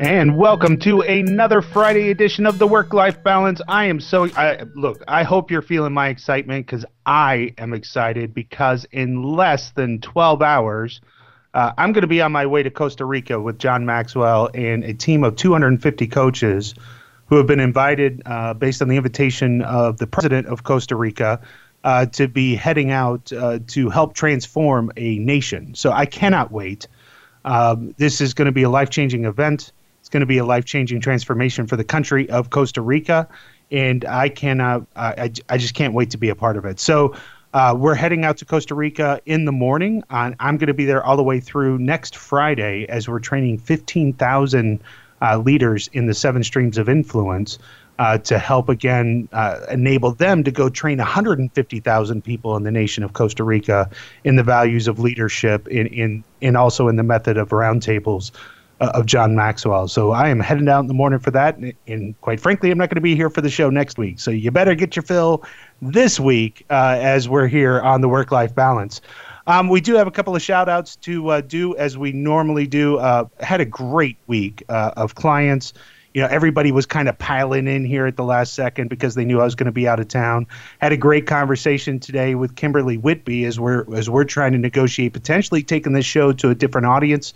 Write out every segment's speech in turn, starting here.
And welcome to another Friday edition of the Work Life Balance. I am so I, look. I hope you're feeling my excitement because I am excited because in less than 12 hours, uh, I'm going to be on my way to Costa Rica with John Maxwell and a team of 250 coaches who have been invited, uh, based on the invitation of the president of Costa Rica, uh, to be heading out uh, to help transform a nation. So I cannot wait. Um, this is going to be a life changing event going to be a life changing transformation for the country of Costa Rica. And I cannot, I, I just can't wait to be a part of it. So, uh, we're heading out to Costa Rica in the morning. Uh, I'm going to be there all the way through next Friday as we're training 15,000 uh, leaders in the seven streams of influence uh, to help again uh, enable them to go train 150,000 people in the nation of Costa Rica in the values of leadership, in, in, and also in the method of roundtables uh, of John Maxwell. So I am heading out in the morning for that. And, and quite frankly, I'm not going to be here for the show next week. So you better get your fill this week uh, as we're here on the work life balance. Um, we do have a couple of shout outs to uh, do as we normally do. Uh, had a great week uh, of clients. You know, everybody was kind of piling in here at the last second because they knew I was going to be out of town. Had a great conversation today with Kimberly Whitby as we're as we're trying to negotiate potentially taking this show to a different audience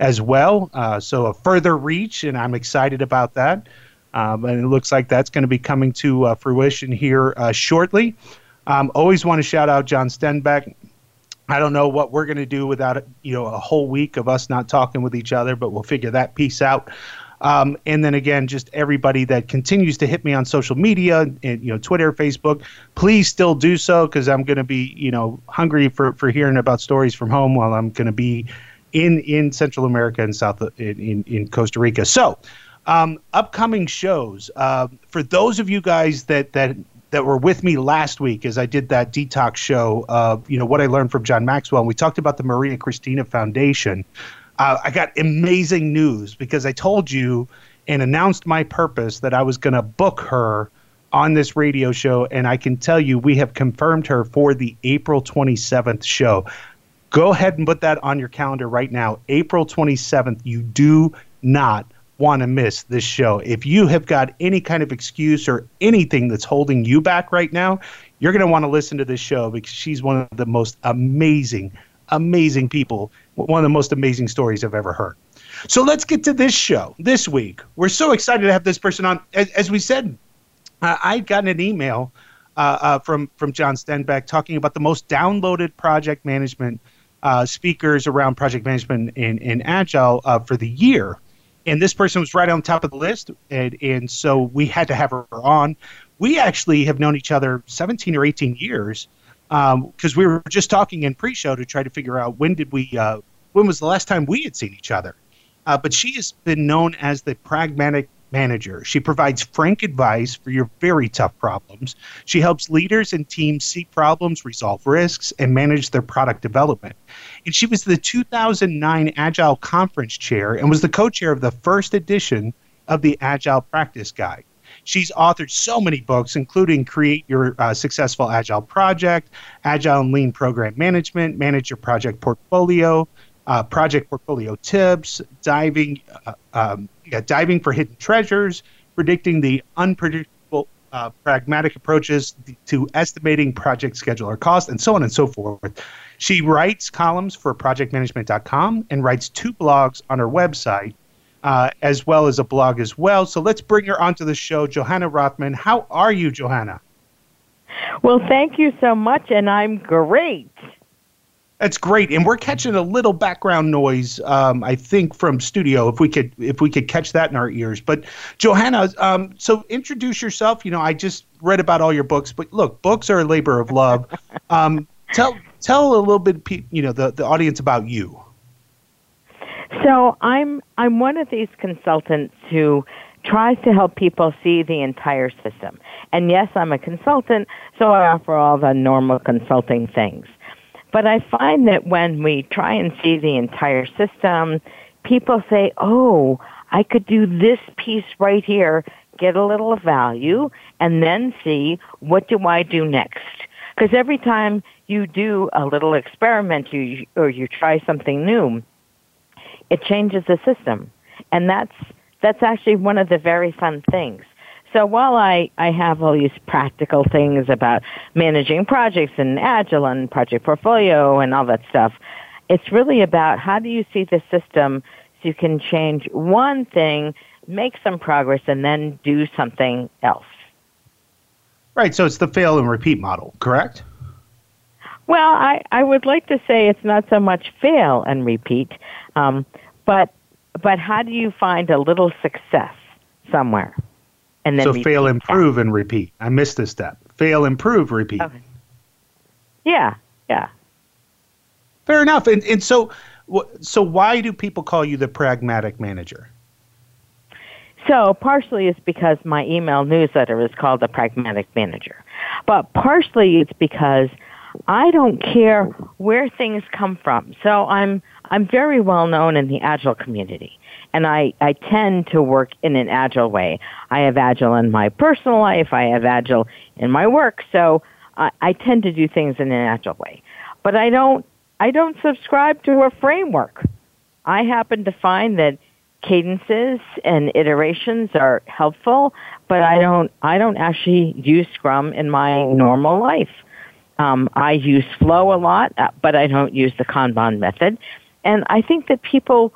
as well. Uh, so a further reach, and I'm excited about that. Um, and it looks like that's going to be coming to uh, fruition here uh, shortly. Um, always want to shout out John Stenbeck. I don't know what we're going to do without you know a whole week of us not talking with each other, but we'll figure that piece out. Um, and then again, just everybody that continues to hit me on social media and you know Twitter, Facebook, please still do so because I'm going to be you know hungry for for hearing about stories from home while I'm going to be in in Central America and South in in, Costa Rica. So, um, upcoming shows uh, for those of you guys that that that were with me last week as I did that detox show of you know what I learned from John Maxwell, and we talked about the Maria Christina Foundation. Uh, I got amazing news because I told you and announced my purpose that I was going to book her on this radio show, and I can tell you we have confirmed her for the April 27th show go ahead and put that on your calendar right now. April 27th. You do not want to miss this show. If you have got any kind of excuse or anything that's holding you back right now, you're going to want to listen to this show because she's one of the most amazing, amazing people, one of the most amazing stories I've ever heard. So let's get to this show this week. We're so excited to have this person on. As, as we said, uh, I'd gotten an email uh, uh, from from John Stenbeck talking about the most downloaded project management uh, speakers around project management and, and agile uh, for the year. And this person was right on top of the list. And, and so we had to have her on. We actually have known each other 17 or 18 years because um, we were just talking in pre show to try to figure out when did we, uh, when was the last time we had seen each other. Uh, but she has been known as the pragmatic manager. She provides frank advice for your very tough problems. She helps leaders and teams see problems, resolve risks, and manage their product development. And she was the 2009 Agile Conference Chair and was the co chair of the first edition of the Agile Practice Guide. She's authored so many books, including Create Your uh, Successful Agile Project, Agile and Lean Program Management, Manage Your Project Portfolio, uh, Project Portfolio Tips, Diving uh, um, yeah, diving for hidden treasures, predicting the unpredictable uh, pragmatic approaches to estimating project schedule or cost, and so on and so forth. She writes columns for projectmanagement.com and writes two blogs on her website, uh, as well as a blog as well. So let's bring her onto the show, Johanna Rothman. How are you, Johanna? Well, thank you so much, and I'm great. That's great, and we're catching a little background noise. Um, I think from studio, if we could, if we could catch that in our ears. But Johanna, um, so introduce yourself. You know, I just read about all your books, but look, books are a labor of love. Um, tell tell a little bit, you know, the the audience about you. So I'm I'm one of these consultants who tries to help people see the entire system. And yes, I'm a consultant, so I offer all the normal consulting things. But I find that when we try and see the entire system, people say, oh, I could do this piece right here, get a little value, and then see what do I do next. Because every time you do a little experiment you, or you try something new, it changes the system. And that's, that's actually one of the very fun things. So while I, I have all these practical things about managing projects and Agile and project portfolio and all that stuff, it's really about how do you see the system so you can change one thing, make some progress, and then do something else. Right. So it's the fail and repeat model, correct? Well, I, I would like to say it's not so much fail and repeat, um, but but how do you find a little success somewhere? And then so fail, improve, and repeat. I missed this step. Fail, improve, repeat. Okay. Yeah, yeah. Fair enough. And and so so why do people call you the pragmatic manager? So partially it's because my email newsletter is called the pragmatic manager. But partially it's because I don't care where things come from. So I'm I'm very well known in the agile community and I, I tend to work in an agile way. I have agile in my personal life, I have agile in my work, so I, I tend to do things in an agile way. But I don't I don't subscribe to a framework. I happen to find that cadences and iterations are helpful, but I don't I don't actually use Scrum in my normal life. Um, I use Flow a lot, uh, but I don't use the Kanban method. And I think that people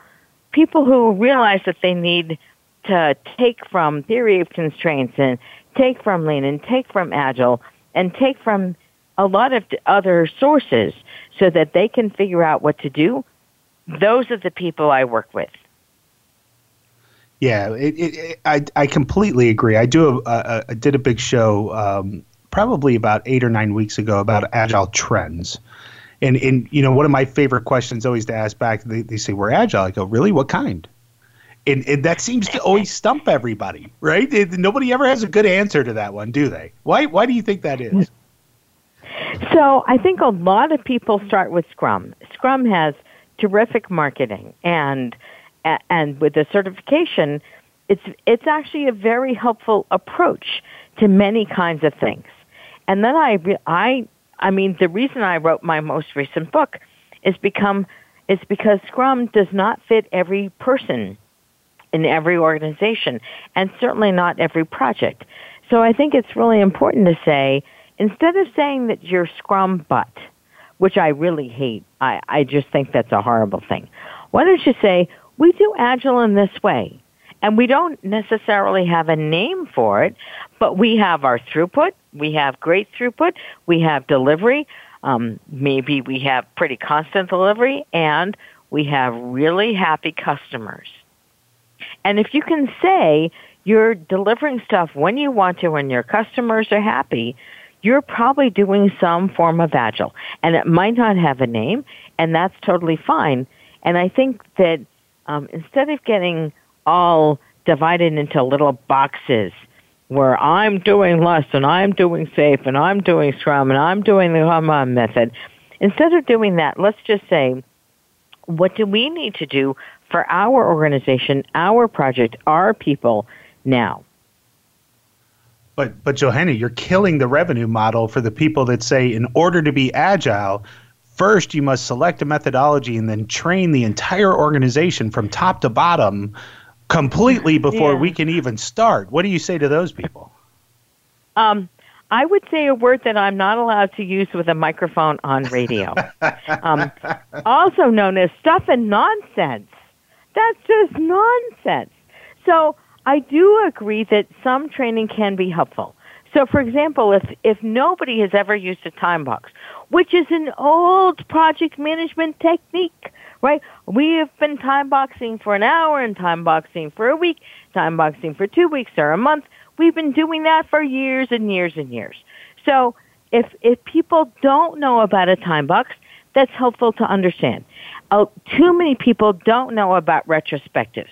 people who realize that they need to take from theory of constraints and take from Lean and take from Agile and take from a lot of other sources so that they can figure out what to do. Those are the people I work with. Yeah, it, it, I I completely agree. I do a, a, I did a big show um, probably about eight or nine weeks ago about agile trends. And, and you know one of my favorite questions always to ask back they, they say we're agile. I go really? What kind? And, and that seems to always stump everybody right? It, nobody ever has a good answer to that one do they? Why why do you think that is? So I think a lot of people start with Scrum. Scrum has terrific marketing and and with the certification it's it's actually a very helpful approach to many kinds of things. And then I I I mean the reason I wrote my most recent book is become is because Scrum does not fit every person in every organization and certainly not every project. So I think it's really important to say instead of saying that you're scrum butt, which I really hate, I, I just think that's a horrible thing. Why don't you say, we do agile in this way. And we don't necessarily have a name for it, but we have our throughput. We have great throughput. We have delivery. Um, maybe we have pretty constant delivery and we have really happy customers. And if you can say you're delivering stuff when you want to and your customers are happy, you're probably doing some form of agile and it might not have a name and that's totally fine and i think that um, instead of getting all divided into little boxes where i'm doing LeSS and i'm doing SAFe and i'm doing scrum and i'm doing the kanban method. Instead of doing that let's just say what do we need to do for our organization our project our people now? But but Johanna, you're killing the revenue model for the people that say in order to be agile, first you must select a methodology and then train the entire organization from top to bottom completely before yeah. we can even start. What do you say to those people? Um, I would say a word that I'm not allowed to use with a microphone on radio. um, also known as stuff and nonsense. That's just nonsense. So I do agree that some training can be helpful. So, for example, if, if nobody has ever used a time box, which is an old project management technique, right? We have been time boxing for an hour and time boxing for a week, time boxing for two weeks or a month. We've been doing that for years and years and years. So, if, if people don't know about a time box, that's helpful to understand. Uh, too many people don't know about retrospectives.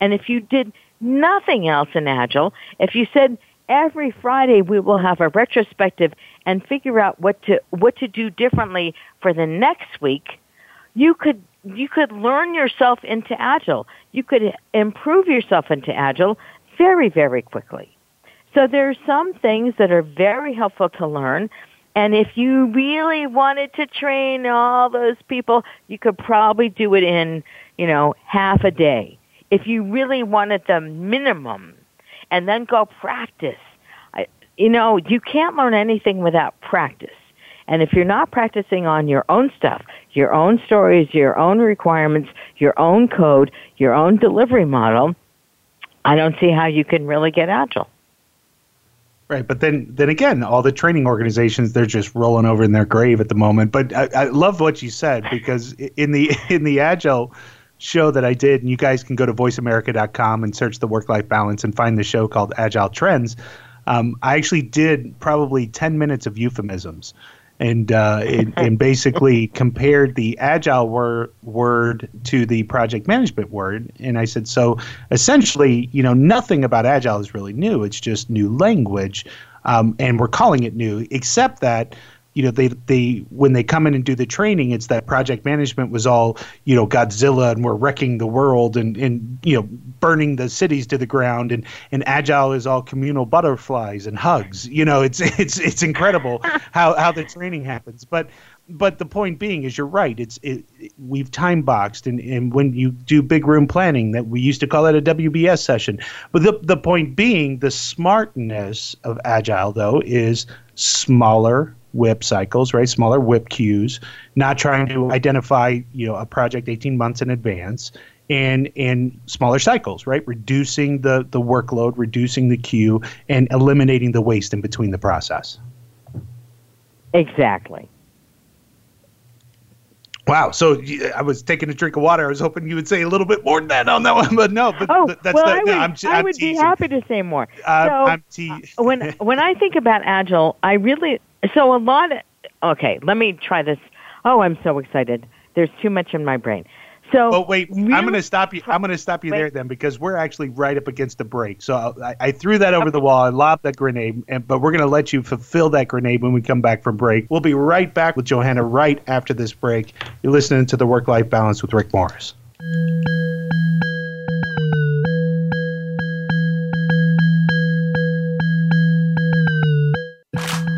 And if you did nothing else in Agile, if you said every Friday we will have a retrospective and figure out what to what to do differently for the next week, you could you could learn yourself into Agile. You could improve yourself into Agile very, very quickly. So there are some things that are very helpful to learn. And if you really wanted to train all those people, you could probably do it in, you know, half a day. If you really wanted the minimum and then go practice. I, you know, you can't learn anything without practice. And if you're not practicing on your own stuff, your own stories, your own requirements, your own code, your own delivery model, I don't see how you can really get agile. Right, but then then again, all the training organizations they're just rolling over in their grave at the moment. But I, I love what you said because in the in the agile show that I did, and you guys can go to voiceamerica.com and search the work life balance and find the show called Agile Trends. Um, I actually did probably ten minutes of euphemisms and uh, it, and basically compared the agile wor- word to the project management word. And I said, so essentially, you know, nothing about agile is really new. It's just new language, um, and we're calling it new, except that you know they they when they come in and do the training it's that project management was all you know godzilla and we're wrecking the world and and you know burning the cities to the ground and and agile is all communal butterflies and hugs. You know it's it's it's incredible how how the training happens. But but the point being is you're right. It's it, we've time boxed and, and when you do big room planning that we used to call it a WBS session. But the the point being the smartness of agile though is smaller WIP cycles, right? Smaller WIP queues, not trying to identify, you know, a project 18 months in advance and and smaller cycles, right? Reducing the the workload, reducing the queue and eliminating the waste in between the process. Exactly. Wow. So I was taking a drink of water. I was hoping you would say a little bit more than that on that one, but no. But oh, that's well, the, I would, I'm, I I'm would be happy to say more. Uh, so te- when when I think about agile, I really so a lot. Of, okay, let me try this. Oh, I'm so excited. There's too much in my brain. So, oh wait, really I'm going to stop you. I'm going to stop you wait. there then because we're actually right up against the break. So I, I threw that over the wall. I lobbed that grenade, and, but we're going to let you fulfill that grenade when we come back from break. We'll be right back with Johanna right after this break. You're listening to the Work Life Balance with Rick Morris.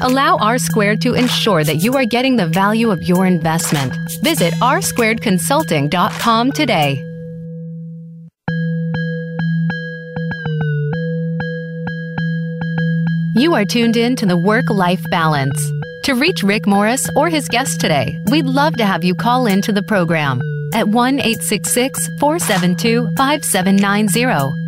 Allow R Squared to ensure that you are getting the value of your investment. Visit rsquaredconsulting.com today. You are tuned in to the Work Life Balance. To reach Rick Morris or his guest today, we'd love to have you call in to the program at 1 866 472 5790.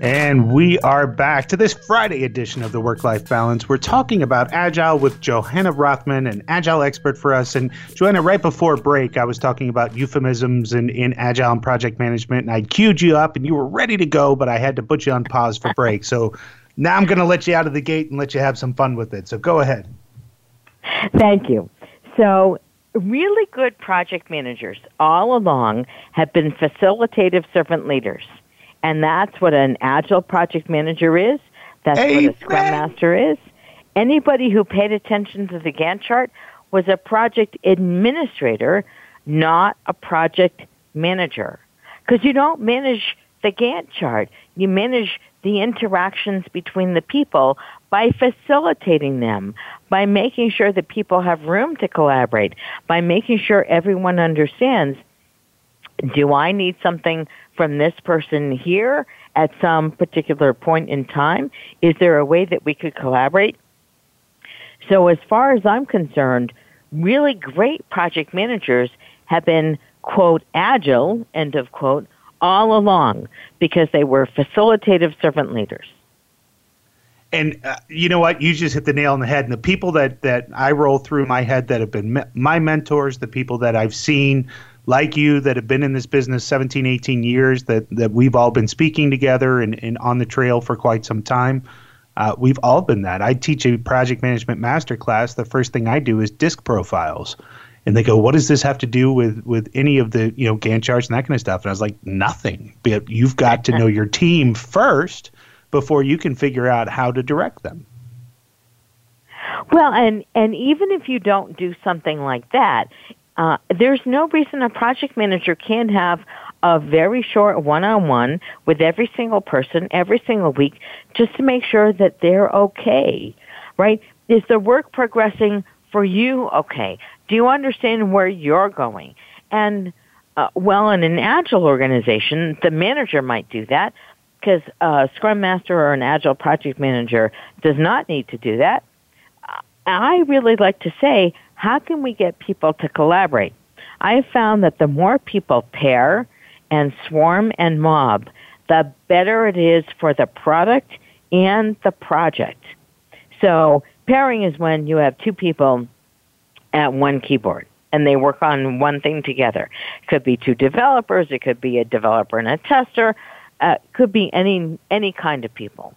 And we are back to this Friday edition of the Work Life Balance. We're talking about Agile with Johanna Rothman, an Agile expert for us. And Johanna, right before break, I was talking about euphemisms in, in Agile and project management, and I queued you up and you were ready to go, but I had to put you on pause for break. So now I'm going to let you out of the gate and let you have some fun with it. So go ahead. Thank you. So, really good project managers all along have been facilitative servant leaders. And that's what an agile project manager is. That's Amen. what a scrum master is. Anybody who paid attention to the Gantt chart was a project administrator, not a project manager. Because you don't manage the Gantt chart. You manage the interactions between the people by facilitating them, by making sure that people have room to collaborate, by making sure everyone understands do I need something from this person here at some particular point in time? Is there a way that we could collaborate? So as far as I'm concerned, really great project managers have been, quote, agile, end of quote, all along because they were facilitative servant leaders. And uh, you know what? You just hit the nail on the head. And the people that, that I roll through my head that have been me- my mentors, the people that I've seen like you that have been in this business 17, 18 years, that, that we've all been speaking together and, and on the trail for quite some time. Uh, we've all been that. I teach a project management masterclass. The first thing I do is DISC profiles. And they go, what does this have to do with, with any of the, you know, Gantt charts and that kind of stuff? And I was like, nothing. But you've got to know your team first before you can figure out how to direct them. Well, and and even if you don't do something like that, uh, there's no reason a project manager can't have a very short one-on-one with every single person every single week just to make sure that they're okay, right? Is the work progressing for you okay? Do you understand where you're going? And uh, well, in an agile organization, the manager might do that because a scrum master or an agile project manager does not need to do that. I really like to say, how can we get people to collaborate? I found that the more people pair and swarm and mob, the better it is for the product and the project. So pairing is when you have two people at one keyboard and they work on one thing together. It could be two developers, it could be a developer and a tester, uh, could be any any kind of people.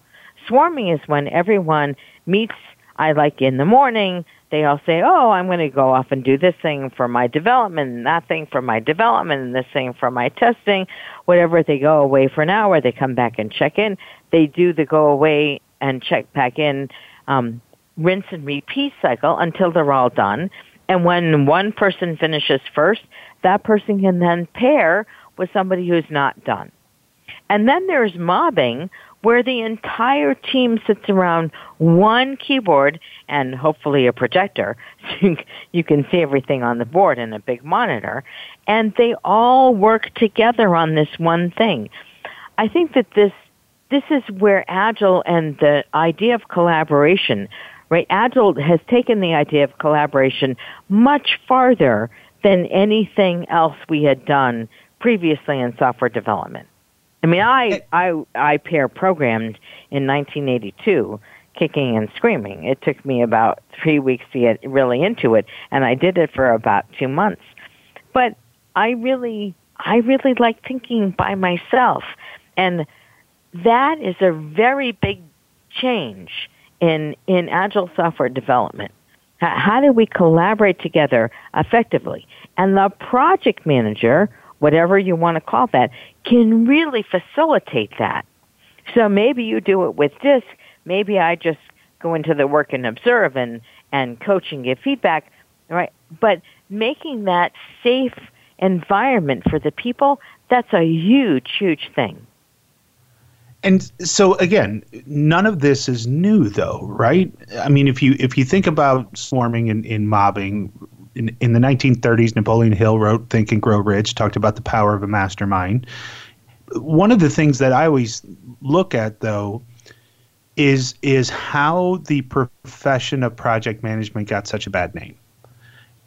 Swarming is when everyone meets I like in the morning, they all say, oh, I'm going to go off and do this thing for my development, and that thing for my development, and this thing for my testing. Whatever, they go away for an hour, they come back and check in. They do the go away and check back in, um, rinse and repeat cycle until they're all done. And when one person finishes first, that person can then pair with somebody who's not done. And then there's mobbing, where the entire team sits around one keyboard and hopefully a projector so you can see everything on the board and a big monitor and they all work together on this one thing. I think that this this is where agile and the idea of collaboration, right? Agile has taken the idea of collaboration much farther than anything else we had done previously in software development. I mean, I I I pair programmed in 1982, kicking and screaming. It took me about three weeks to get really into it, and I did it for about two months. But I really I really like thinking by myself, and that is a very big change in in agile software development. How do we collaborate together effectively? And the project manager whatever you want to call that, can really facilitate that. So maybe you do it with DISC. Maybe I just go into the work and observe and, and coach and give feedback, right? But making that safe environment for the people, that's a huge, huge thing. And so again, none of this is new though, right? I mean, if you if you think about swarming and, in mobbing, in, in the 1930s, Napoleon Hill wrote Think and Grow Rich, talked about the power of a mastermind. One of the things that I always look at though is is how the profession of project management got such a bad name.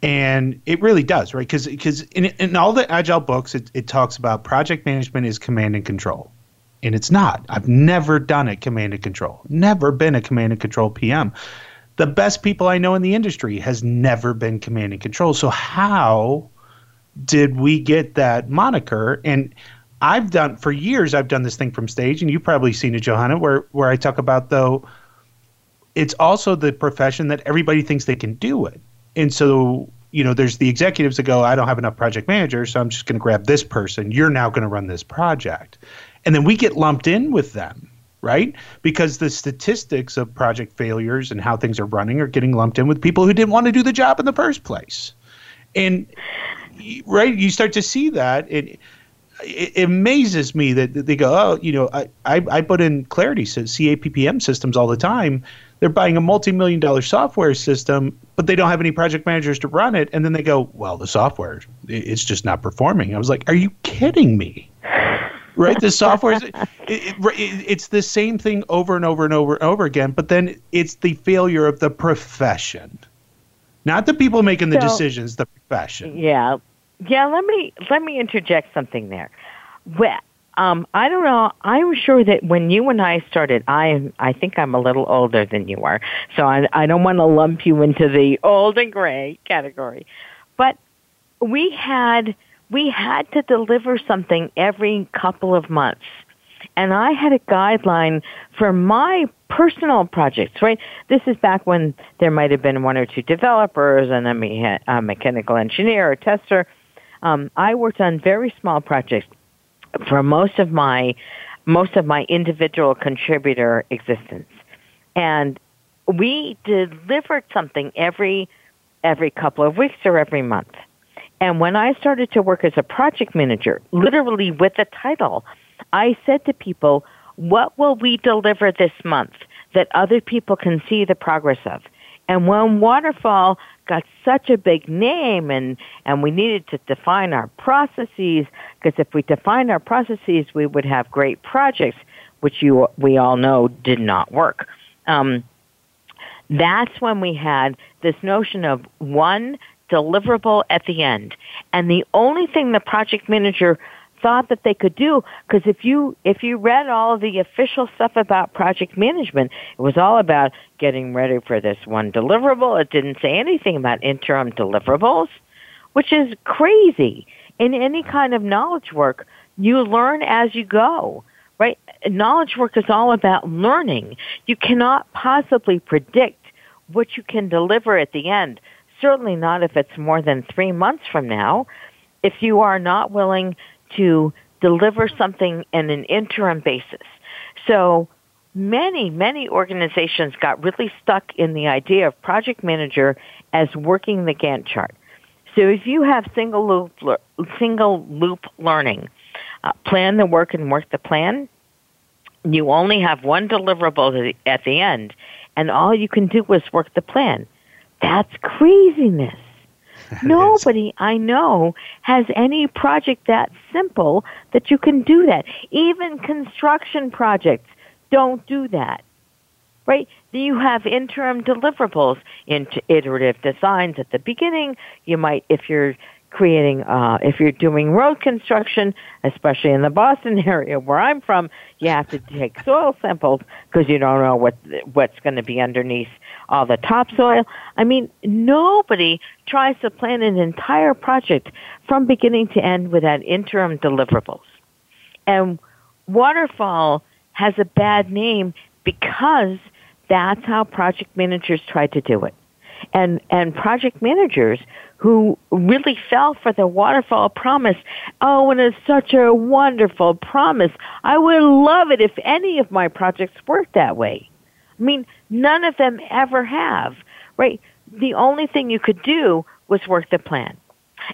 And it really does right? Because because in, in all the agile books it, it talks about project management is command and control. And it's not. I've never done it command and control. Never been a command and control pm the best people i know in the industry has never been command and control so how did we get that moniker and I've done for years. I've done this thing from stage, and you've probably seen it, Johanna, where where I talk about though. It's also the profession that everybody thinks they can do it, and so you know, there's the executives that go, I don't have enough project managers, so I'm just going to grab this person. You're now going to run this project, and then we get lumped in with them, right? Because the statistics of project failures and how things are running are getting lumped in with people who didn't want to do the job in the first place, and right, you start to see that it it, amazes me that they go, oh, you know, I, I, I put in Clarity CAPPM systems all the time. They're buying a multi-million dollar software system, but they don't have any project managers to run it. And then they go, well, the software, it's just not performing. I was like, are you kidding me? Right the software is it, it, it's the same thing over and over and over and over again but then it's the failure of the profession not the people making the so, decisions the profession yeah yeah, let me let me interject something there. Well, um, I don't know. I'm sure that when you and I started, I I think I'm a little older than you are, so I I don't want to lump you into the old and gray category, but we had we had to deliver something every couple of months. And I had a guideline for my personal projects, right? This is back when there might have been one or two developers and a, a mechanical engineer or tester um, I worked on very small projects for most of my most of my individual contributor existence, and we delivered something every every couple of weeks or every month. And when I started to work as a project manager, literally with a title, I said to people, what will we deliver this month that other people can see the progress of? And when Waterfall got such a big name and, and we needed to define our processes, because if we defined our processes, we would have great projects, which you, we all know did not work. Um, that's when we had this notion of one deliverable at the end. And the only thing the project manager thought that they could do because if you if you read all of the official stuff about project management it was all about getting ready for this one deliverable. It didn't say anything about interim deliverables which is crazy. In any kind of knowledge work you learn as you go right? Knowledge work is all about learning. You cannot possibly predict what you can deliver at the end certainly not if it's more than 3 months from now if you are not willing to deliver something in an interim basis. So many, many organizations got really stuck in the idea of project manager as working the Gantt chart. So if you have single loop, single loop learning, uh, plan the work and work the plan, you only have one deliverable at the end, and all you can do is work the plan. That's craziness. Nobody I know has any project that simple that you can do that. Even construction projects don't do that. Right? You have interim deliverables into iterative designs at the beginning. You might, if you're creating, uh, if you're doing road construction, especially in the Boston area where I'm from, you have to take soil samples because you don't know what what's going to be underneath all the topsoil. I mean, nobody tries to plan an entire project from beginning to end without interim deliverables. And waterfall has a bad name because that's how project managers try to do it. And, and project managers who really fell for the waterfall promise. Oh, and it's such a wonderful promise. I would love it if any of my projects worked that way. I mean, none of them ever have, right? the only thing you could do was work the plan.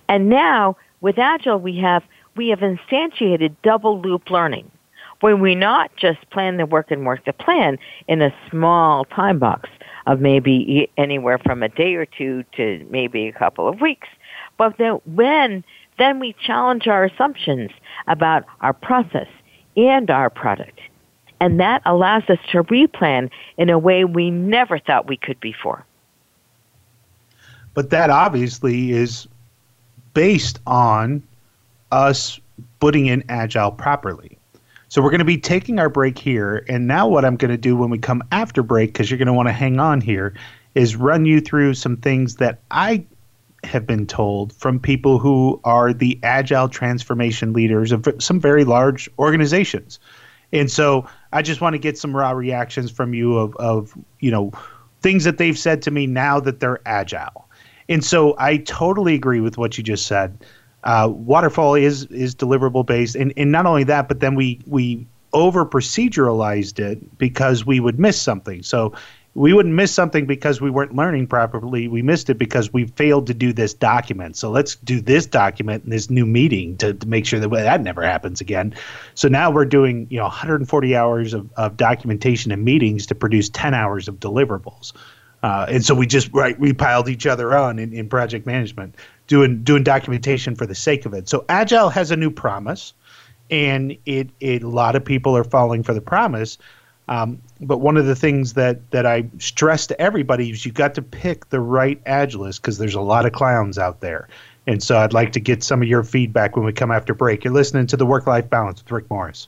And now with Agile, we have we have instantiated double loop learning, where we not just plan the work and work the plan in a small time box of maybe anywhere from a day or two to maybe a couple of weeks, but then when then we challenge our assumptions about our process and our product. And that allows us to replan in a way we never thought we could before. But that obviously is based on us putting in agile properly. So we're going to be taking our break here. And now, what I'm going to do when we come after break, because you're going to want to hang on here, is run you through some things that I have been told from people who are the agile transformation leaders of some very large organizations. And so I just want to get some raw reactions from you of, of you know, things that they've said to me now that they're agile. And so I totally agree with what you just said. Uh, waterfall is is deliverable based, and, and not only that, but then we we over proceduralized it because we would miss something. So we wouldn't miss something because we weren't learning properly. We missed it because we failed to do this document. So let's do this document in this new meeting to, to make sure that well, that never happens again. So now we're doing you know 140 hours of, of documentation and meetings to produce 10 hours of deliverables. Uh, and so we just right we piled each other on in, in project management, doing doing documentation for the sake of it. So agile has a new promise, and it, it a lot of people are falling for the promise. Um, but one of the things that that I stress to everybody is you got to pick the right agilist because there's a lot of clowns out there. And so I'd like to get some of your feedback when we come after break. You're listening to the Work Life Balance with Rick Morris.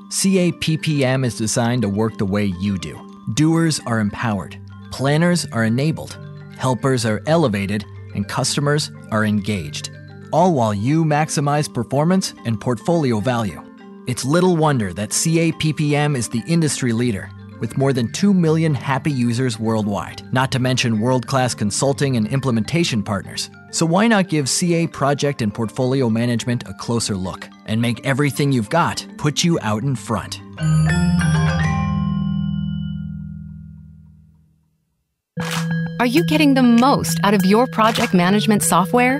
CAPPM is designed to work the way you do. Doers are empowered, planners are enabled, helpers are elevated, and customers are engaged. All while you maximize performance and portfolio value. It's little wonder that CAPPM is the industry leader, with more than 2 million happy users worldwide, not to mention world class consulting and implementation partners. So, why not give CA project and portfolio management a closer look and make everything you've got put you out in front? Are you getting the most out of your project management software?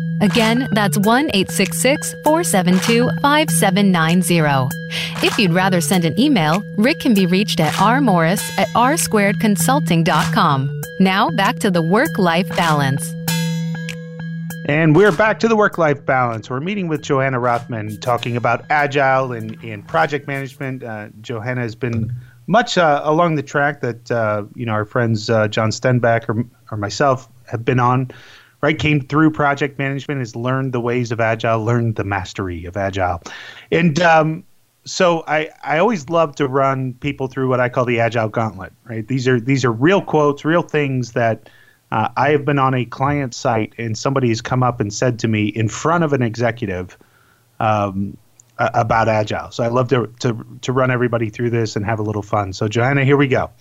Again, that's 1 866 472 5790. If you'd rather send an email, Rick can be reached at rmorris at rsquaredconsulting.com. Now back to the work life balance. And we're back to the work life balance. We're meeting with Johanna Rothman talking about agile and, and project management. Uh, Johanna has been much uh, along the track that uh, you know our friends uh, John Stenbeck or, or myself have been on. Right, came through project management, has learned the ways of agile, learned the mastery of agile, and um, so I, I always love to run people through what I call the agile gauntlet. Right, these are these are real quotes, real things that uh, I have been on a client site and somebody has come up and said to me in front of an executive um, about agile. So I love to, to to run everybody through this and have a little fun. So Johanna, here we go.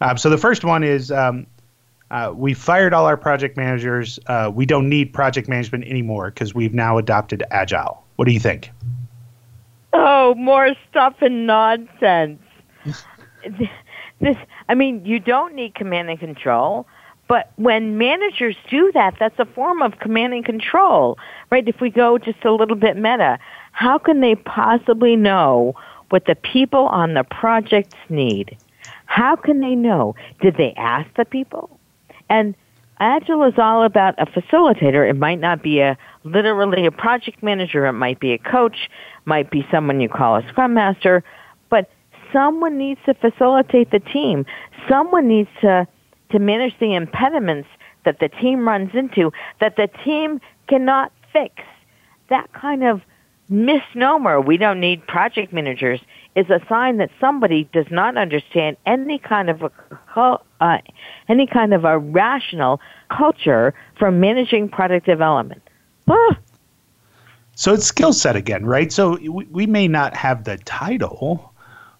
Um, so the first one is um, uh, we fired all our project managers. Uh, we don't need project management anymore because we've now adopted agile. What do you think? Oh, more stuff and nonsense. this, I mean, you don't need command and control. But when managers do that, that's a form of command and control, right? If we go just a little bit meta, how can they possibly know what the people on the projects need? How can they know? Did they ask the people? And Agile is all about a facilitator. It might not be a literally a project manager. It might be a coach, might be someone you call a scrum master, but someone needs to facilitate the team. Someone needs to to manage the impediments that the team runs into that the team cannot fix. That kind of misnomer, we don't need project managers, is a sign that somebody does not understand any kind of a, uh, any kind of a rational culture for managing product development. Ah. So it's skill set again, right? So we, we may not have the title,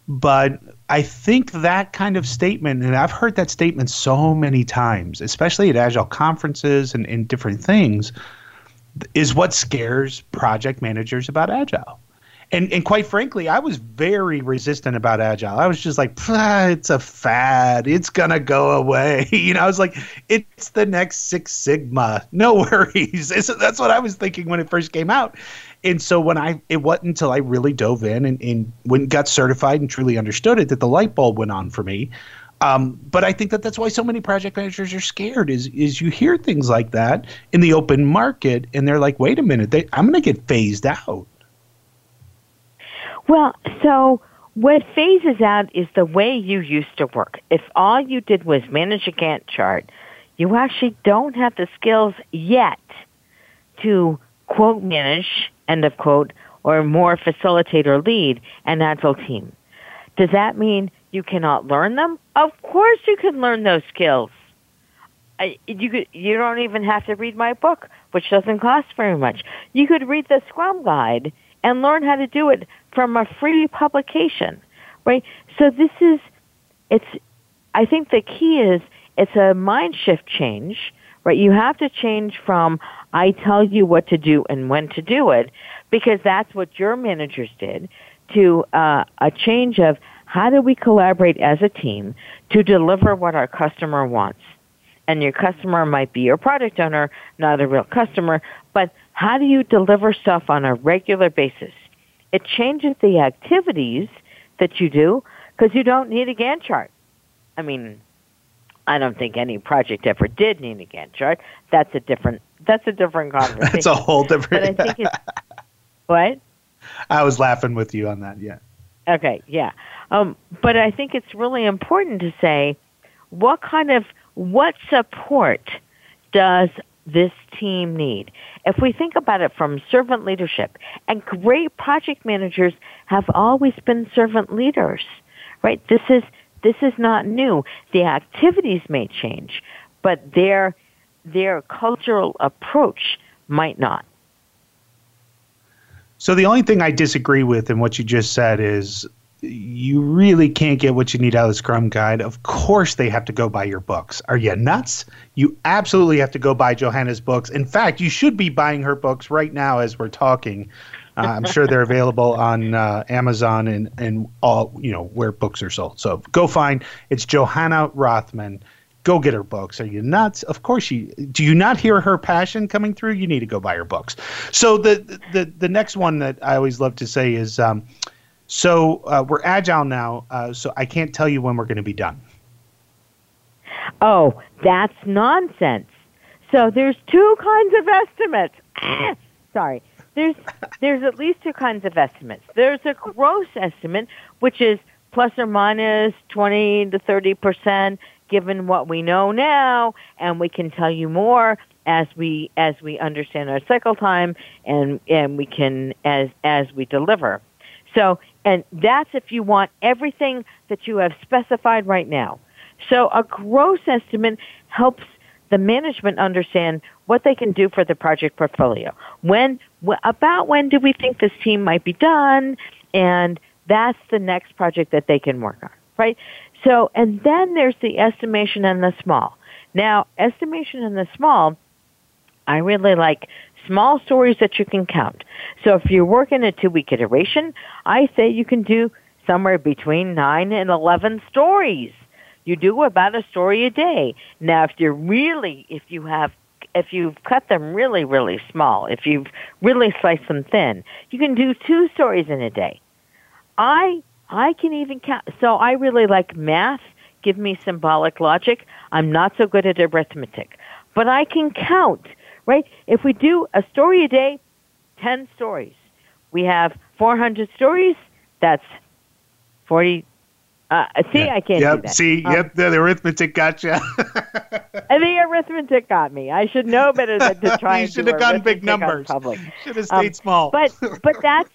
but I think that kind of statement, and I've heard that statement so many times, especially at Agile conferences and, and different things, is what scares project managers about Agile. And, and quite frankly, I was very resistant about Agile. I was just like, it's a fad. It's to go away. you know, I was like, it's the next Six Sigma. No worries. that's what I was thinking when it first came out and so when I it wasn't until I really dove in and, and when got certified and truly understood it that the light bulb went on for me. Um, but I think that that's why so many project managers are scared. Is is you hear things like that in the open market, and they're like, "Wait a minute, they, I'm going to get phased out." Well, so what phases out is the way you used to work. If all you did was manage a Gantt chart, you actually don't have the skills yet to quote manage end of quote, or more facilitate or lead an agile team. Does that mean you cannot learn them? Of course you can learn those skills. you could, you don't even have to read my book, which doesn't cost very much. You could read the Scrum Guide and learn how to do it from a free publication, right? So this is, it's, I think the key is it's a mind shift change, right? You have to change from I tell you what to do and when to do it because that's what your managers did to uh, a change of how do we collaborate as a team to deliver what our customer wants. And your customer might be your product owner, not a real customer, but how do you deliver stuff on a regular basis? It changes the activities that you do because you don't need a Gantt chart. I mean, I don't think any project ever did need a Gantt chart. That's a different that's a different conversation. That's a whole different. But I think it's what. I was laughing with you on that. Yeah. Okay. Yeah. Um, but I think it's really important to say what kind of what support does this team need? If we think about it from servant leadership, and great project managers have always been servant leaders, right? This is this is not new. The activities may change, but their their cultural approach might not. So the only thing I disagree with in what you just said is you really can't get what you need out of the Scrum Guide. Of course, they have to go buy your books. Are you nuts? You absolutely have to go buy Johanna's books. In fact, you should be buying her books right now as we're talking. Uh, I'm sure they're available on uh, Amazon and, and all, you know, where books are sold. So go find it's Johanna Rothman go get her books. Are you nuts? Of course you do. You not hear her passion coming through? You need to go buy her books. So the the the next one that I always love to say is, um, so uh, we're agile now. Uh, so I can't tell you when we're going to be done. Oh, that's nonsense. So there's two kinds of estimates. Sorry. There's there's at least two kinds of estimates. There's a gross estimate, which is plus or minus 20 to 30 percent given what we know now, and we can tell you more as we as we understand our cycle time and and we can as as we deliver. So and that's if you want everything that you have specified right now. So a gross estimate helps the management understand what they can do for the project portfolio. When about when do we think this team might be done and that's the next project that they can work on, right? So and then there's the estimation and the small. Now, estimation and the small I really like small stories that you can count. So if you're working a two week iteration, I say you can do somewhere between 9 and 11 stories. You do about a story a day. Now if you're really, if you have if you've cut them really, really small, if you've really sliced them thin, you can do two stories in a day. I I can even count. So I really like math. Give me symbolic logic. I'm not so good at arithmetic, but I can count right? If we do a story a day, 10 stories. We have 400 stories, that's 40. Uh, see, yeah. I can't yep. do that. See, um, yep, the, the arithmetic got you. and the arithmetic got me. I should know better than to try you should have gone big numbers. Public. Should have stayed um, small. but but that's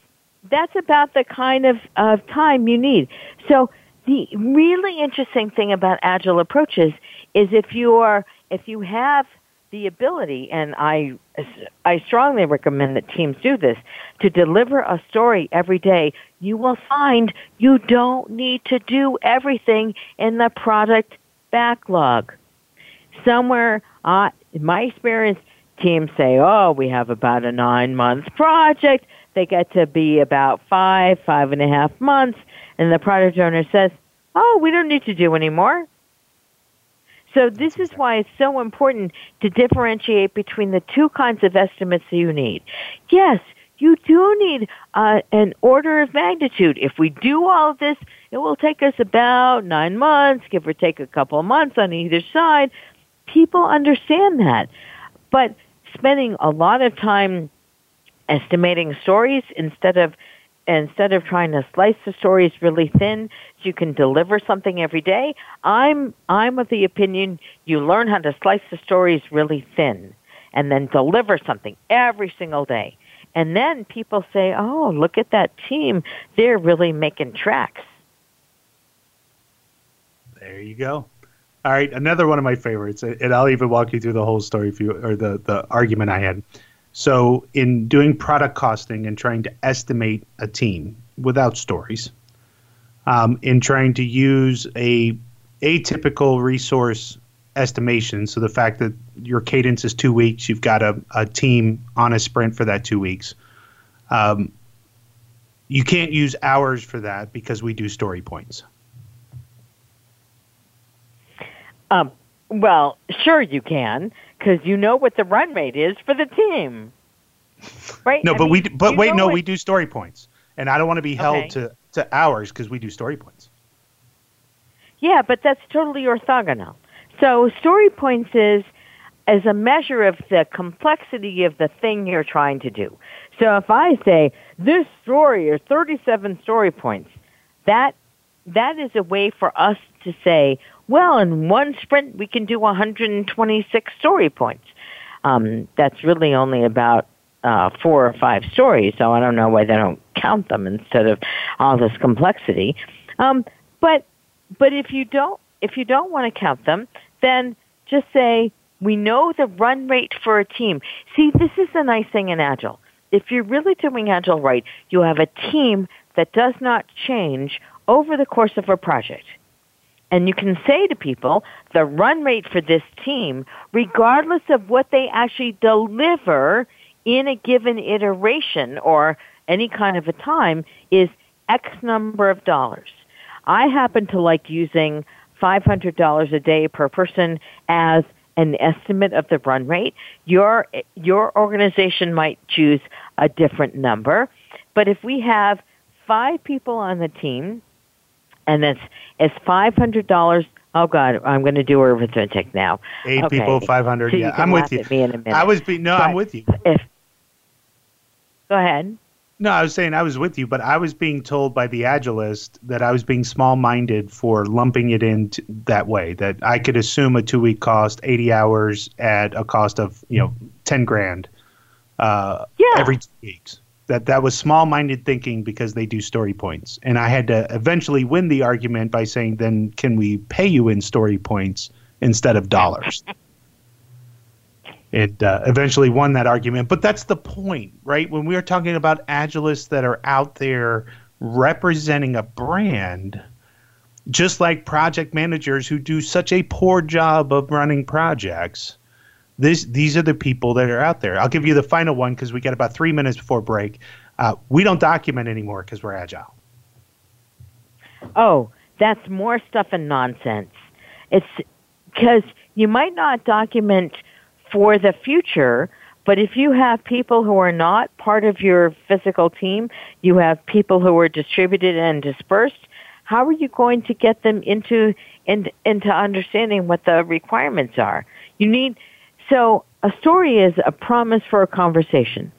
that's about the kind of, of time you need. So the really interesting thing about agile approaches is if you are if you have the ability, and I, I strongly recommend that teams do this, to deliver a story every day, you will find you don't need to do everything in the product backlog. Somewhere, uh, in my experience, teams say, oh, we have about a nine month project. They get to be about five, five and a half months, and the product owner says, oh, we don't need to do any more. So this is why it's so important to differentiate between the two kinds of estimates that you need. Yes, you do need uh, an order of magnitude. If we do all of this, it will take us about nine months, give or take a couple of months on either side. People understand that. But spending a lot of time estimating stories instead of instead of trying to slice the stories really thin you can deliver something every day. I'm i'm of the opinion you learn how to slice the stories really thin and then deliver something every single day. And then people say oh look at that team. They're really making tracks. There you go. All right another one of my favorites and i'll even walk you through the whole story if you or the the argument i had so, in doing product costing and trying to estimate a team without stories, um, in trying to use a atypical resource estimation, so the fact that your cadence is two weeks, you've got a, a team on a sprint for that two weeks. Um, you can't use hours for that because we do story points. Um, well, sure you can because you know what the run rate is for the team. Right? No, I but mean, we but wait, no, we do story points. And I don't want to be held okay. to to hours because we do story points. Yeah, but that's totally orthogonal. So story points is as a measure of the complexity of the thing you're trying to do. So if I say this story is 37 story points, that that is a way for us to say, well, in one sprint we can do 126 story points. Um, that's really only about uh, four or five stories, so I don't know why they don't count them instead of all this complexity. Um, but but if you don't if you don't want to count them, then just say we know the run rate for a team. See, this is the nice thing in Agile. If you're really doing Agile right, you have a team that does not change over the course of a project. And you can say to people, the run rate for this team, regardless of what they actually deliver in a given iteration or any kind of a time, is X number of dollars. I happen to like using $500 a day per person as an estimate of the run rate. Your, your organization might choose a different number. But if we have five people on the team and it's it's five hundred dollars Oh God, I'm going to do arithmetic now. Eight okay. people, five hundred. So yeah, I'm with you. Me in a minute. I was be no, I'm with you. If go ahead. No, I was saying I was with you, but I was being told by the Agilist that I was being small-minded for lumping it in t- that way. That I could assume a two-week cost, 80 hours at a cost of you know 10 grand uh, Yeah. every two weeks. That that was small-minded thinking because they do story points, and I had to eventually win the argument by saying, then can we pay you in story points instead of dollars? it uh, eventually won that argument. But that's the point, right? When we are talking about agilists that are out there representing a brand, just like project managers who do such a poor job of running projects, this these are the people that are out there. I'll give you the final one because we got about three minutes before break. Uh, we don't document anymore because we're agile. Oh, that's more stuff and nonsense. It's because you might not document for the future, but if you have people who are not part of your physical team, you have people who are distributed and dispersed, how are you going to get them into in, into understanding what the requirements are? You need so a story is a promise for a conversation,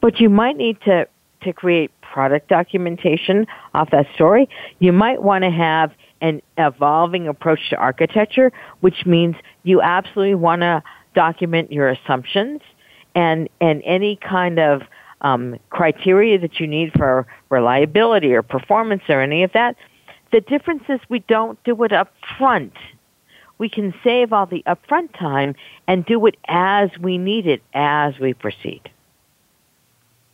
but you might need to to create product documentation off that story. You might want to have an evolving approach to architecture, which means you absolutely want to document your assumptions and and any kind of um, criteria that you need for reliability or performance or any of that. The difference is we don't do it up front. We can save all the upfront time and do it as we need it as we proceed.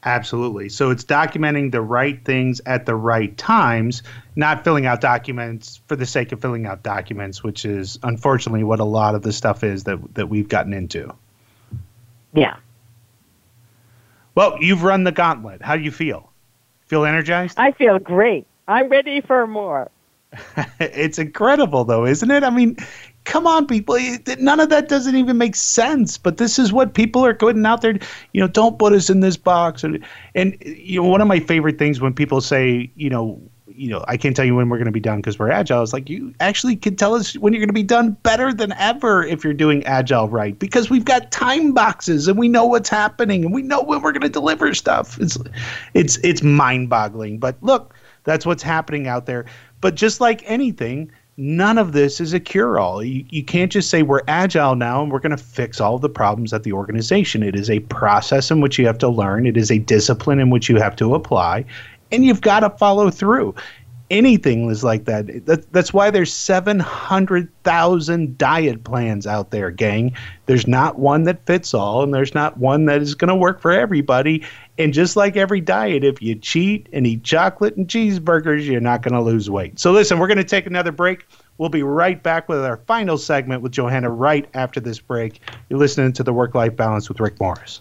Absolutely. So it's documenting the right things at the right times, not filling out documents for the sake of filling out documents, which is unfortunately what a lot of the stuff is that that we've gotten into. Yeah. Well, you've run the gauntlet. How do you feel? Feel energized? I feel great. I'm ready for more. it's incredible though, isn't it? I mean, come on people, none of that doesn't even make sense, but this is what people are putting out there, you know, don't put us in this box and and you know, one of my favorite things when people say, you know, you know, I can't tell you when we're going to be done because we're agile. It's like you actually can tell us when you're going to be done better than ever if you're doing agile right because we've got time boxes and we know what's happening and we know when we're going to deliver stuff. It's it's it's mind-boggling. But look, that's what's happening out there. But just like anything, none of this is a cure-all. You, you can't just say we're agile now and we're going to fix all the problems at the organization. It is a process in which you have to learn. It is a discipline in which you have to apply, and you've got to follow through. Anything is like that. that that's why there's 700,000 diet plans out there, gang. There's not one that fits all, and there's not one that is going to work for everybody. And just like every diet, if you cheat and eat chocolate and cheeseburgers, you're not going to lose weight. So, listen, we're going to take another break. We'll be right back with our final segment with Johanna right after this break. You're listening to the Work Life Balance with Rick Morris.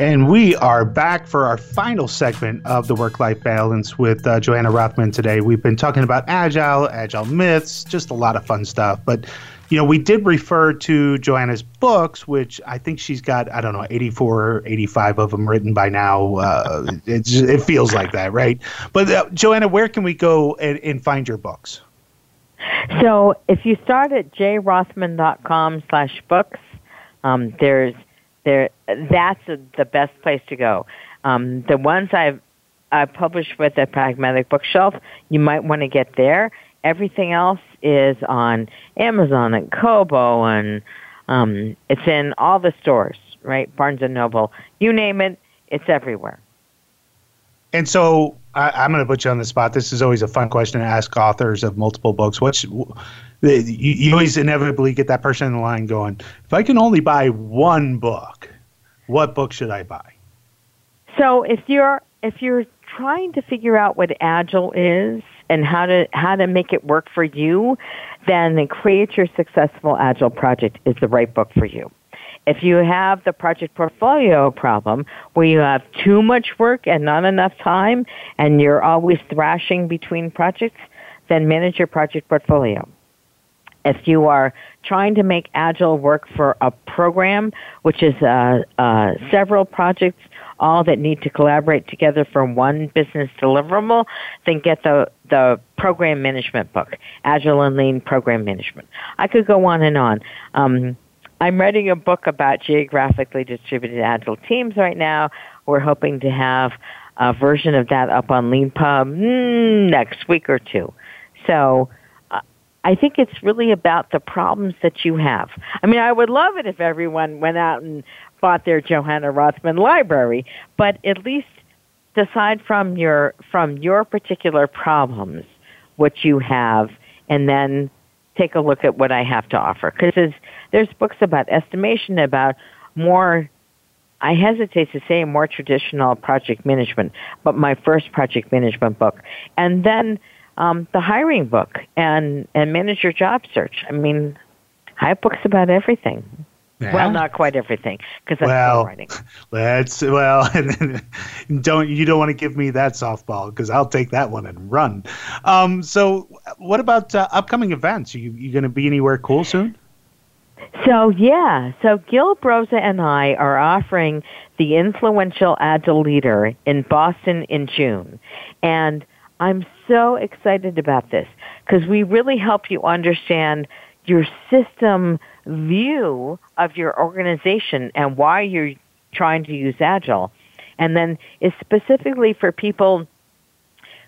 And we are back for our final segment of the work life balance with uh, Johanna Rothman today. We've been talking about agile, agile myths, just a lot of fun stuff. But, you know, we did refer to Johanna's books, which I think she's got, I don't know, 84, 85 of them written by now. Uh, it feels like that, right? But, uh, Johanna, where can we go and, and find your books? So if you start at jrothman.com slash books, um, there's there that's a, the best place to go. Um, the ones I've I published with the Pragmatic Bookshelf, you might want to get there. Everything else is on Amazon and Kobo, and um, it's in all the stores, right? Barnes and Noble, you name it, it's everywhere. And so I, am going to put you on the spot. This is always a fun question to ask authors of multiple books. What's you, you always inevitably get that person in the line going, if I can only buy one book, what book should I buy? So if you're if you're trying to figure out what agile is and how to how to make it work for you, then create your successful agile project is the right book for you. If you have the project portfolio problem where you have too much work and not enough time and you're always thrashing between projects, then manage your project portfolio. If you are trying to make Agile work for a program, which is uh, uh, several projects all that need to collaborate together for one business deliverable, then get the, the program management book, Agile and Lean Program Management. I could go on and on. Um, I'm writing a book about geographically distributed Agile teams right now. We're hoping to have a version of that up on LeanPub mm, next week or two. So I think it's really about the problems that you have. I mean, I would love it if everyone went out and bought their Johanna Rothman library, but at least decide from your from your particular problems what you have and then take a look at what I have to offer because there's, there's books about estimation about more I hesitate to say more traditional project management, but my first project management book. And then um, the hiring book and and manage your job search. I mean, I have books about everything. Yeah. Well, not quite everything because I'm well, writing. Let's well, don't you don't want to give me that softball because I'll take that one and run. Um, so, what about uh, upcoming events? Are you you going to be anywhere cool soon? So yeah, so Gil Broza and I are offering the influential Agile Leader in Boston in June, and I'm so excited about this because we really help you understand your system view of your organization and why you're trying to use Agile. And then it's specifically for people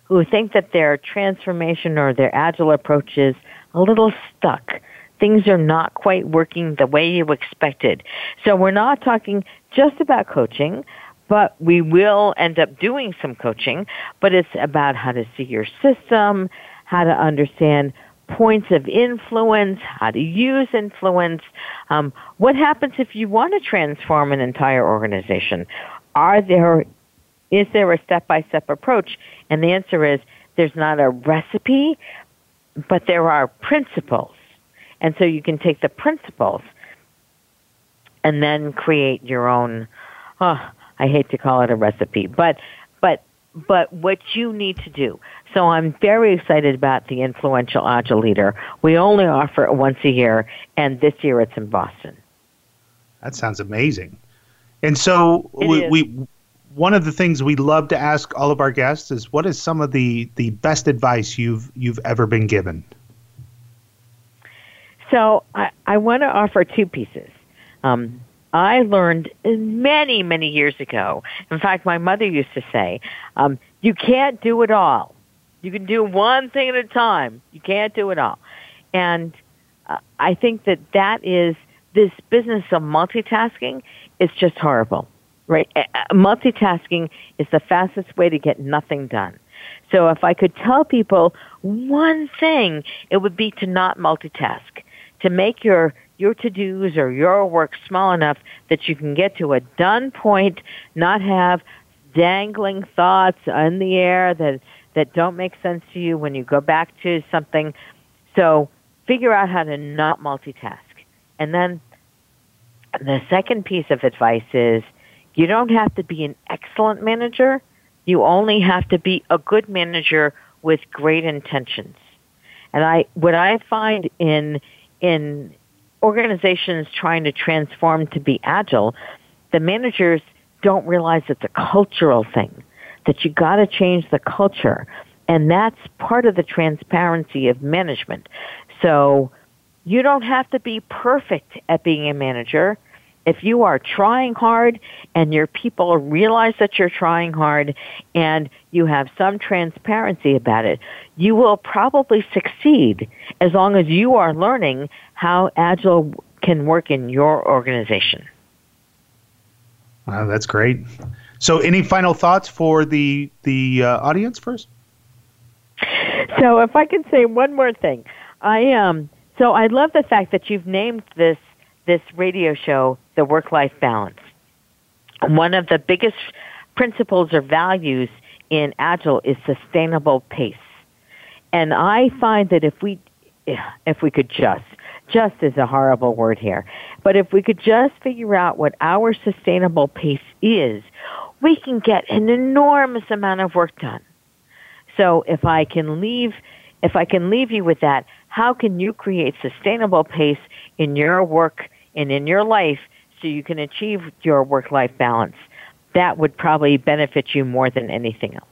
who think that their transformation or their Agile approach is a little stuck. Things are not quite working the way you expected. So we're not talking just about coaching but we will end up doing some coaching, but it's about how to see your system, how to understand points of influence, how to use influence. Um, what happens if you want to transform an entire organization? Are there is there a step by step approach? And the answer is there's not a recipe, but there are principles. And so you can take the principles and then create your own, oh, I hate to call it a recipe, but, but, but what you need to do. So I'm very excited about the influential Agile Leader. We only offer it once a year, and this year it's in Boston. That sounds amazing. And so we, we, one of the things we love to ask all of our guests is what is some of the, the best advice you've you've ever been given? So I, I want to offer two pieces. Um, I learned many, many years ago. In fact, my mother used to say, um, "You can't do it all. You can do one thing at a time. You can't do it all." And uh, I think that that is this business of multitasking is just horrible, right? Uh, multitasking is the fastest way to get nothing done. So if I could tell people one thing, it would be to not multitask, to make your your to-dos or your work small enough that you can get to a done point, not have dangling thoughts in the air that that don't make sense to you when you go back to something. So figure out how to not multitask. And then the second piece of advice is you don't have to be an excellent manager. You only have to be a good manager with great intentions. And I, what I find in, in organizations trying to transform to be agile, the managers don't realize it's a cultural thing, that you gotta change the culture. And that's part of the transparency of management. So you don't have to be perfect at being a manager. If you are trying hard and your people realize that you're trying hard and you have some transparency about it, you will probably succeed as long as you are learning how Agile can work in your organization. Wow, that's great. So, any final thoughts for the the uh, audience first? So, if I can say one more thing, I um, so I love the fact that you've named this this radio show the work life balance. One of the biggest principles or values in Agile is sustainable pace. And I find that if we if we could just just is a horrible word here. But if we could just figure out what our sustainable pace is, we can get an enormous amount of work done. So if I can leave, if I can leave you with that, how can you create sustainable pace in your work and in your life so you can achieve your work-life balance? That would probably benefit you more than anything else.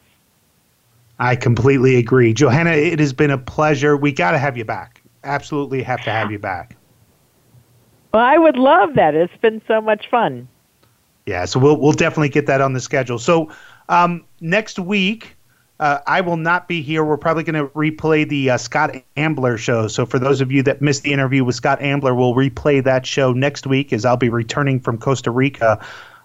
I completely agree. Johanna, it has been a pleasure. We got to have you back absolutely have to have you back. Well, I would love that. It's been so much fun. Yeah, so we'll we'll definitely get that on the schedule. So um, next week, uh, I will not be here. We're probably going to replay the uh, Scott Ambler show. So for those of you that missed the interview with Scott Ambler, we'll replay that show next week as I'll be returning from Costa Rica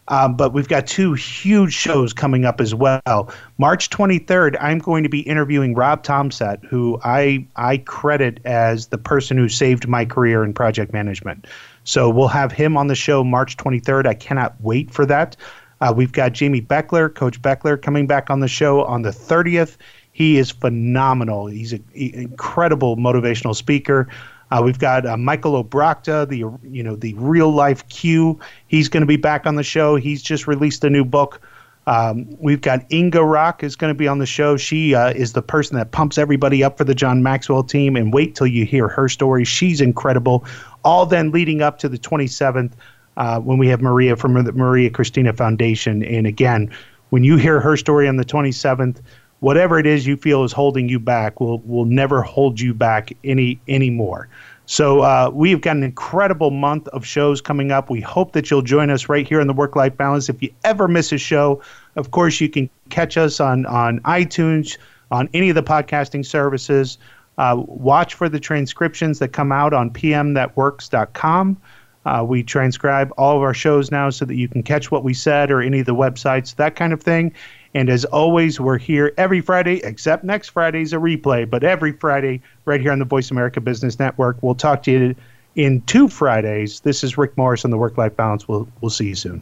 um, but we've got two huge shows coming up as well. March 23rd, I'm going to be interviewing Rob Thomsett, who I I credit as the person who saved my career in project management. So we'll have him on the show March 23rd. I cannot wait for that. Uh, we've got Jamie Beckler, Coach Beckler, coming back on the show on the 30th. He is phenomenal. He's an incredible motivational speaker. Uh, we've got uh, Michael O'Brochta, the you know the real life Q. He's going to be back on the show. He's just released a new book. Um, we've got Inga Rock is going to be on the show. She uh, is the person that pumps everybody up for the John Maxwell team. And wait till you hear her story. She's incredible. All then leading up to the 27th uh, when we have Maria from the Maria Christina Foundation. And again, when you hear her story on the 27th, whatever it is you feel is holding you back will will never hold you back any anymore. So uh, we've got an incredible month of shows coming up. We hope that you'll join us right here in the Work Life Balance. If you ever miss a show, of course you can catch us on on iTunes, on any of the podcasting services. Uh, watch for the transcriptions that come out on pmthatworks.com. Uh, we transcribe all of our shows now so that you can catch what we said or any of the websites, that kind of thing. And as always, we're here every Friday, except next Friday's a replay, but every Friday right here on the Voice America Business Network. We'll talk to you in two Fridays. This is Rick Morris on the Work Life Balance. We'll, we'll see you soon.